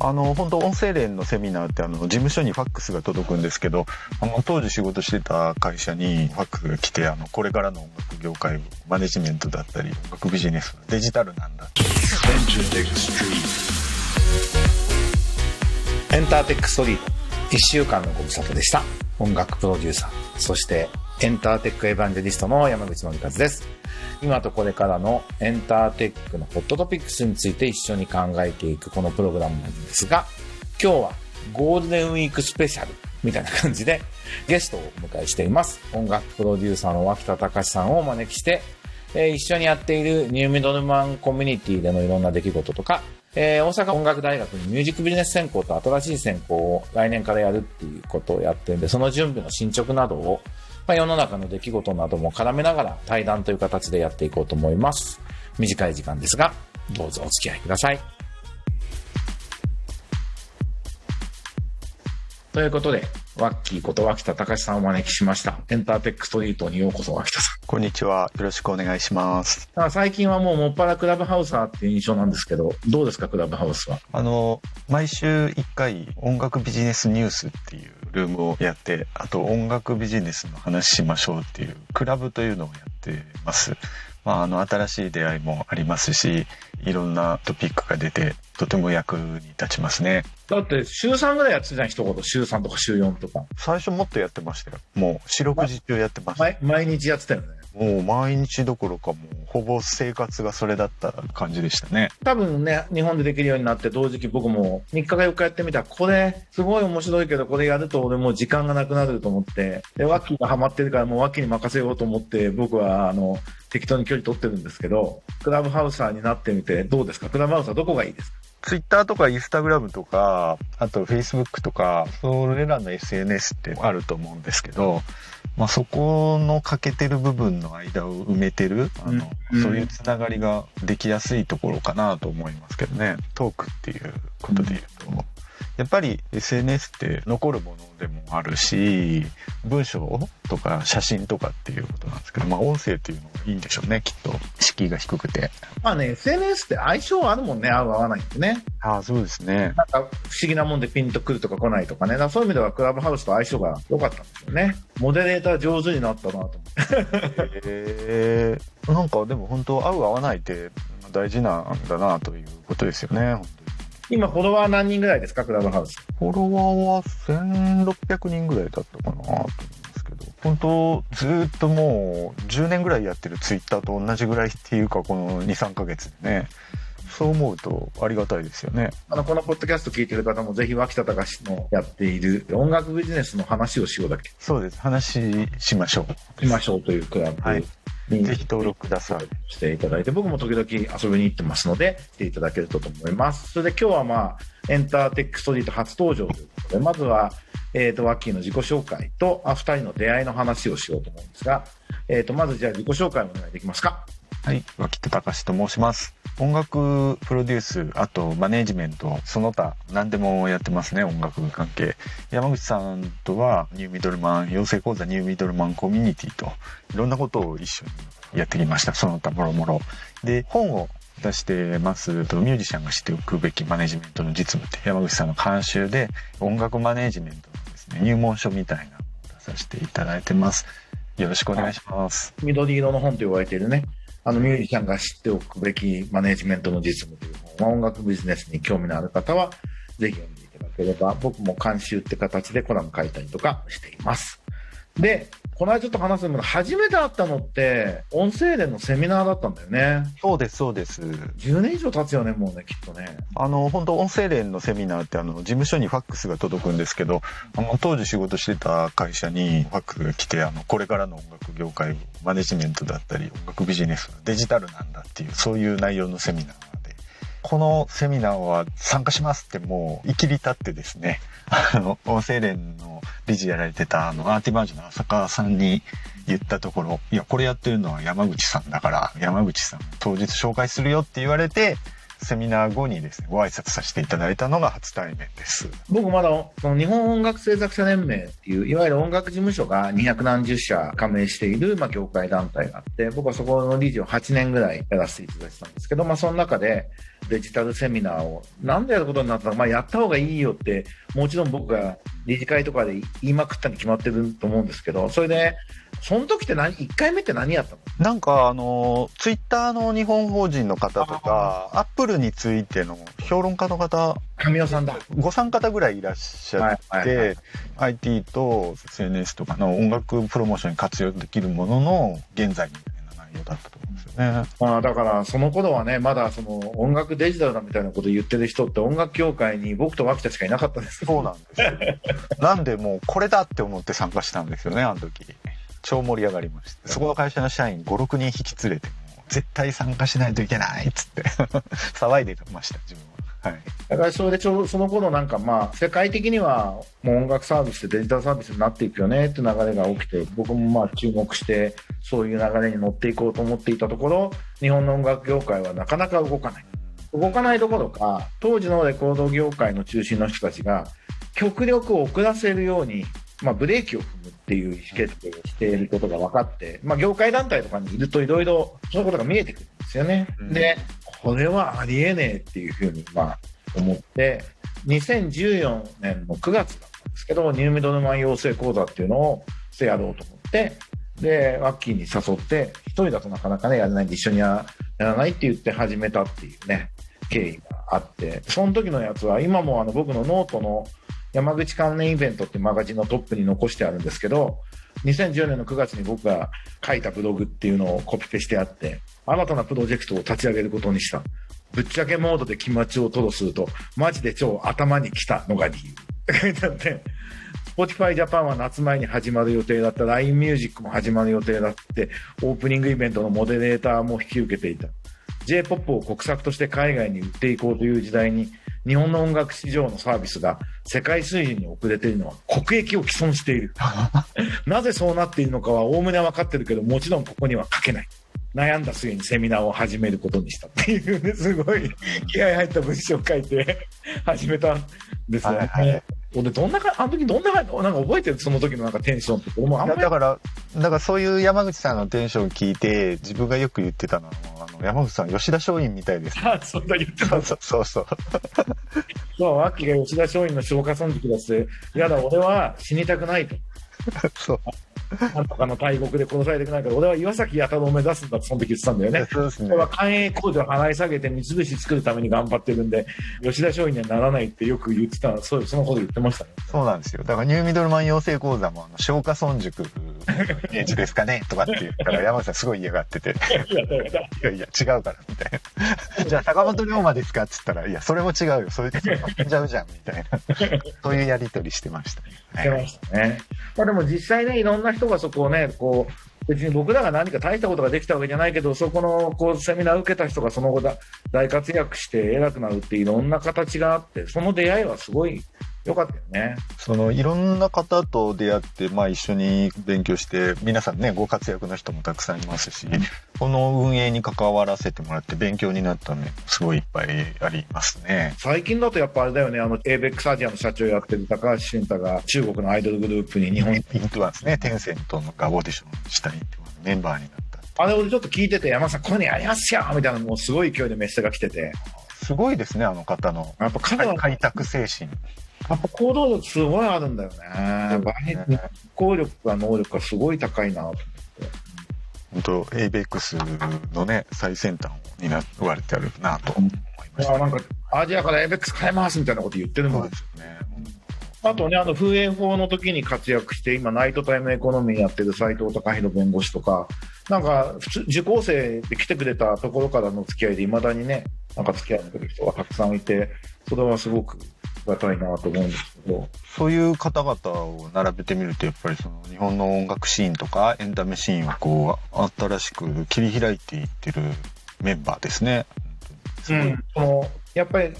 あの、本当音声連のセミナーってあの、事務所にファックスが届くんですけど、あの、当時仕事してた会社にファックスが来て、あの、これからの音楽業界、マネジメントだったり、音楽ビジネス、デジタルなんだ。エンターテックストリート1週間のご無沙汰でした。音楽プロデューサー、そしてエンターテックエヴァンジェリストの山口のりかずです。今とこれからのエンターテックのホットトピックスについて一緒に考えていくこのプログラムなんですが、今日はゴールデンウィークスペシャルみたいな感じでゲストをお迎えしています。音楽プロデューサーの脇田隆さんをお招きして、えー一緒にやっているニューミドルマンコミュニティでのいろんな出来事とか、えー大阪音楽大学にミュージックビジネス専攻と新しい専攻を来年からやるっていうことをやってるんで、その準備の進捗などを、まあ、世の中の出来事なども絡めながら対談という形でやっていこうと思います。短い時間ですが、どうぞお付き合いください。ということで、ワッキーこと脇田隆さんをお招きしました。エンターテックストリートにようこそ脇田さん。こんにちは。よろしくお願いします。最近はもうもっぱらクラブハウサーっていう印象なんですけど、どうですか、クラブハウスは？あの、毎週1回音楽ビジネスニュースっていうルームをやって、あと音楽ビジネスの話しましょうっていうクラブというのをやってます。まあ、あの、新しい出会いもありますし、いろんなトピックが出て、とても役に立ちますね。だって、週3ぐらいやってたじゃん、一言。週3とか週4とか。最初もっとやってましたよ。もう四六時中やってました。毎毎日やってたよね。もう毎日どころかもうほぼ生活がそれだった感じでしたね。多分ね、日本でできるようになって、同時期僕も3日か4日やってみたら、これ、すごい面白いけど、これやると俺もう時間がなくなると思って、で、ワッキーがハマってるから、もうワッキーに任せようと思って、僕は、あの、適当に距離取ってるんですけど、クラブハウサーになってみて、どうですか？クラブハウサーどこがいいですか？ツイッターとかインスタグラムとか、あとフェイスブックとか、それらの SNS ってあると思うんですけど、まあそこの欠けてる部分の間を埋めてる、あの、うんそういうつながりができやすいところかなと思いますけどね。トークっていうことで言うと。やっぱり SNS って残るものでもあるし、文章とか写真とかっていうことなんですけど、まあ音声っていうのがいいんでしょうね、きっと。敷居が低くて。まあね、SNS って相性あるもんね、合う合わないってね。ああ、そうですね。なんか不思議なもんでピンとくるとか来ないとかね。そういう意味ではクラブハウスと相性が良かったんですよね。モデレーター上手になったなと思って。へえなんかでも本当合う合わないって大事なんだなということですよね本今フォロワー何人ぐらいですか、クラブハウス。フォロワーは1600人ぐらいだったかなと思いますけど本当ずーっともう10年ぐらいやってるツイッターと同じぐらいっていうかこの23ヶ月でね。そう思うとありがたいですよね。あの、このポッドキャスト聞いてる方もぜひ脇田隆のやっている音楽ビジネスの話をしようだけ？そうです。話しましょう。しましょうというクラブ。はい。にぜひ登録くださいしていただいて、僕も時々遊びに行ってますので、来ていただけるとと思います。それで今日はまあ、エンターテックストリート初登場ということで、まずは、えっ、と、ワッキーの自己紹介と、あ、二人の出会いの話をしようと思うんですが、えっ、と、まずじゃあ自己紹介をお願いできますか。はい、脇田隆と申します。音楽プロデュース、あとマネージメント、その他何でもやってますね、音楽関係。山口さんとはニューミドルマン、養成講座ニューミドルマンコミュニティといろんなことを一緒にやってきました、その他もろもろ。で、本を出してますと、ミュージシャンがしておくべきマネジメントの実務って山口さんの監修で音楽マネージメントのですね、入門書みたいなのを出させていただいてます。よろしくお願いします。緑色の本と言われてるね、あのミュージシャンが知っておくべきマネジメントの実務という本は音楽ビジネスに興味のある方はぜひ読んでいただければ僕も監修って形でコラム書いたりとかしています。で、この間ちょっと話すの初めて会ったのって音声でのセミナーだったんだよね。そうです、そうです。10年以上経つよね、もうね、きっとね。あの、本当音声連のセミナーってあの、事務所にファックスが届くんですけど、あの、当時仕事してた会社にファックスが来て、あの、これからの音楽業界、マネジメントだったり、音楽ビジネス、デジタルなんだっていう、そういう内容のセミナーで、このセミナーは参加しますってもう、いきり立ってですね、あの、音声連の理事やられてた、あの、アーティバージョンの浅川さんに言ったところ、いや、これやってるのは山口さんだから、山口さん当日紹介するよって言われて、セミナー後にですね、ご挨拶させていただいたのが初対面です。僕まだ、その日本音楽制作者連盟っていう、いわゆる音楽事務所が200何十社加盟している、まあ、業界団体があって、僕はそこの理事を8年ぐらいやらせていただいてたんですけど、まあ、その中でデジタルセミナーをなんでやることになったのか、まあ、やった方がいいよって、もちろん僕が理事会とかで言いまくったに決まってると思うんですけど、それで、その時って何、1回目って何やったの？なんかあの、ツイッターの日本法人の方とか、アップルについての評論家の方、神尾さんだ。ご参方ぐらいいらっしゃって、はいはいはい。IT と SNS とかの音楽プロモーションに活用できるものの現在みたいな内容だったと思うんですよね。まあだからその頃はね、まだその音楽デジタルだみたいなこと言ってる人って音楽協会に僕と脇田しかいなかったです。そうなんですよ。なんでもうこれだって思って参加したんですよね、あの時。超盛り上がりました。そこの会社の社員5、6人引き連れて、絶対参加しないといけないっつって 騒いでました、自分は。はい。だからそれでちょうどその頃なんかまあ世界的にはもう音楽サービスでデジタルサービスになっていくよねって流れが起きて、僕もまあ注目してそういう流れに乗っていこうと思っていたところ、日本の音楽業界はなかなか動かない。動かないどころか、当時のレコード業界の中心の人たちが、極力遅らせるように、まあ、ブレーキを踏むっていう意思決定をしていることが分かって、まあ、業界団体とかにいるといろいろそういうことが見えてくるんですよね。うんで、これはありえねえっていうふうに、まあ、思って、2014年の9月だったんですけど、ニューミドルマン養成講座っていうのをしてやろうと思って、で、ワッキーに誘って、一人だとなかなかね、やれないんで一緒にやらないって言って始めたっていうね、経緯があって、その時のやつは今もあの僕のノートの山口関連イベントってマガジンのトップに残してあるんですけど、2010年の9月に僕が書いたブログっていうのをコピペしてあって、新たなプロジェクトを立ち上げることにした。ぶっちゃけモードで気持ちを吐露すると、マジで超頭に来たのが理由。って書いてあって、Spotify Japan は夏前に始まる予定だった。LINE Music も始まる予定だって、オープニングイベントのモデレーターも引き受けていた。J-POP を国策として海外に売っていこうという時代に、日本の音楽市場のサービスが世界水準に遅れているのは国益を毀損している。なぜそうなっているのかはおおむね分かってるけど、もちろんここには書けない。悩んだ末にセミナーを始めることにしたっていうね、すごい気合入った文章を書いて 始めたんですよね。はいはいでどんなか、あの時どんなか、なんか覚えてるその時のなんかテンションって。俺もあんまりだから、だからそういう山口さんのテンションを聞いて、自分がよく言ってたのは、あの山口さん、吉田松陰みたいです。あ、そんな言ってたそうそうそうそう。そう、ワッキーが吉田松陰の消化損軸出して、やだ、俺は死にたくないと。そう。なんとかの大国で殺されてくないから、俺は岩崎弥太郎を目指すんだってその時言ってたんだよね。そうですねこれ。は官営工場を払い下げて三菱作るために頑張ってるんで、吉田松陰にはならないってよく言ってた、そうそのこと言ってましたね。そうなんですよ。だからニューミドルマン養成講座も、あの、消化村塾 のイメージですかねとかって言ったら、山口さんすごい嫌がってて、いやいや、違うから、みたいな。じゃあ、坂本龍馬ですかって言ったら、いや、それも違うよ。それで、飛んじゃうじゃん、みたいな。そういうやりとりしてましたね。してましたね。まあでも実際ね、いろんな人がそこをね、こう、別に僕らが何か大したことができたわけじゃないけど、そこのこうセミナーを受けた人がその後だ大活躍して偉くなるっていろんな形があって、その出会いはすごい良かったよね。その、いろんな方と出会って、まあ一緒に勉強して、皆さんね、ご活躍の人もたくさんいますし、この運営に関わらせてもらって勉強になったね、すごいいっぱいありますね。最近だとやっぱあれだよね、あの、ABEX アジアの社長やってる高橋俊太が中国のアイドルグループに日本イントゥアンスね、テンセントのがオーディションしたいってメンバーになった。あれ俺ちょっと聞いてて、山田さん、こういうのやりますよみたいな、もうすごい勢いでメッセが来てて、すごいですね、あの方の。やっぱ開拓精神。やっぱ行動力すごいあるんだよね。実行力が能力がすごい高いなと思って。本当 ABEX のね、最先端を担われてあるなと思いました。あなんか、アジアから ABEX 変えますみたいなこと言ってるもんで。すよね。あとね、あの、風営法の時に活躍して、今、ナイトタイムエコノミーやってる斉藤隆弘弁護士とか、なんか、普通、受講生で来てくれたところからの付き合いで、未だにね、なんか付き合ってる人がたくさんいて、それはすごくがたいなと思うんですけど、そういう方々を並べてみると、やっぱりその日本の音楽シーンとかエンタメシーンをこう、新しく切り開いていってるメンバーですね。すごい。そのやっぱり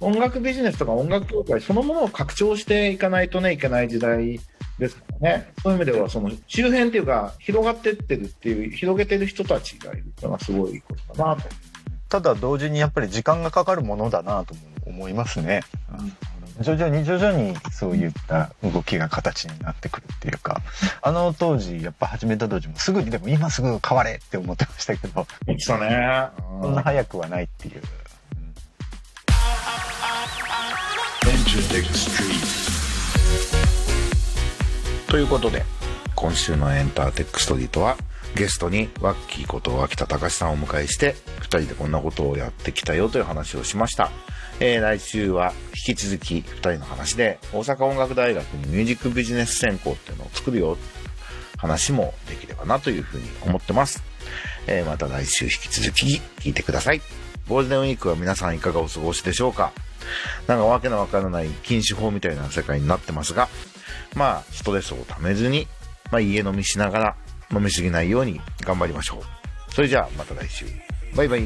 音楽ビジネスとか音楽業界そのものを拡張していかないとねいけない時代ですからね。そういう意味では、その周辺っていうか、広がってってるっていう、広げてる人たちがいるっていうのはすごいことだなと。ただ同時にやっぱり時間がかかるものだなとも思いますね。徐々に徐々にそういった動きが形になってくるっていうか、あの当時やっぱ始めた当時もすぐにでも今すぐ変われって思ってましたけど、言ってたね。そんな早くはないっていう。ということで、今週のエンターテックストリートは、ゲストにワッキーこと脇田隆さんをお迎えして、二人でこんなことをやってきたよという話をしました。えー、来週は引き続き二人の話で、大阪音楽大学にミュージックビジネス専攻っていうのを作るよ、話もできればなというふうに思ってます。えー、また来週引き続き聞いてください。ゴールデンウィークは皆さんいかがお過ごしでしょうかなんかわけのわからない禁止法みたいな世界になってますが、まあ、ストレスをためずに、まあ、家飲みしながら飲みすぎないように頑張りましょう。それじゃあ、また来週。バイバイ。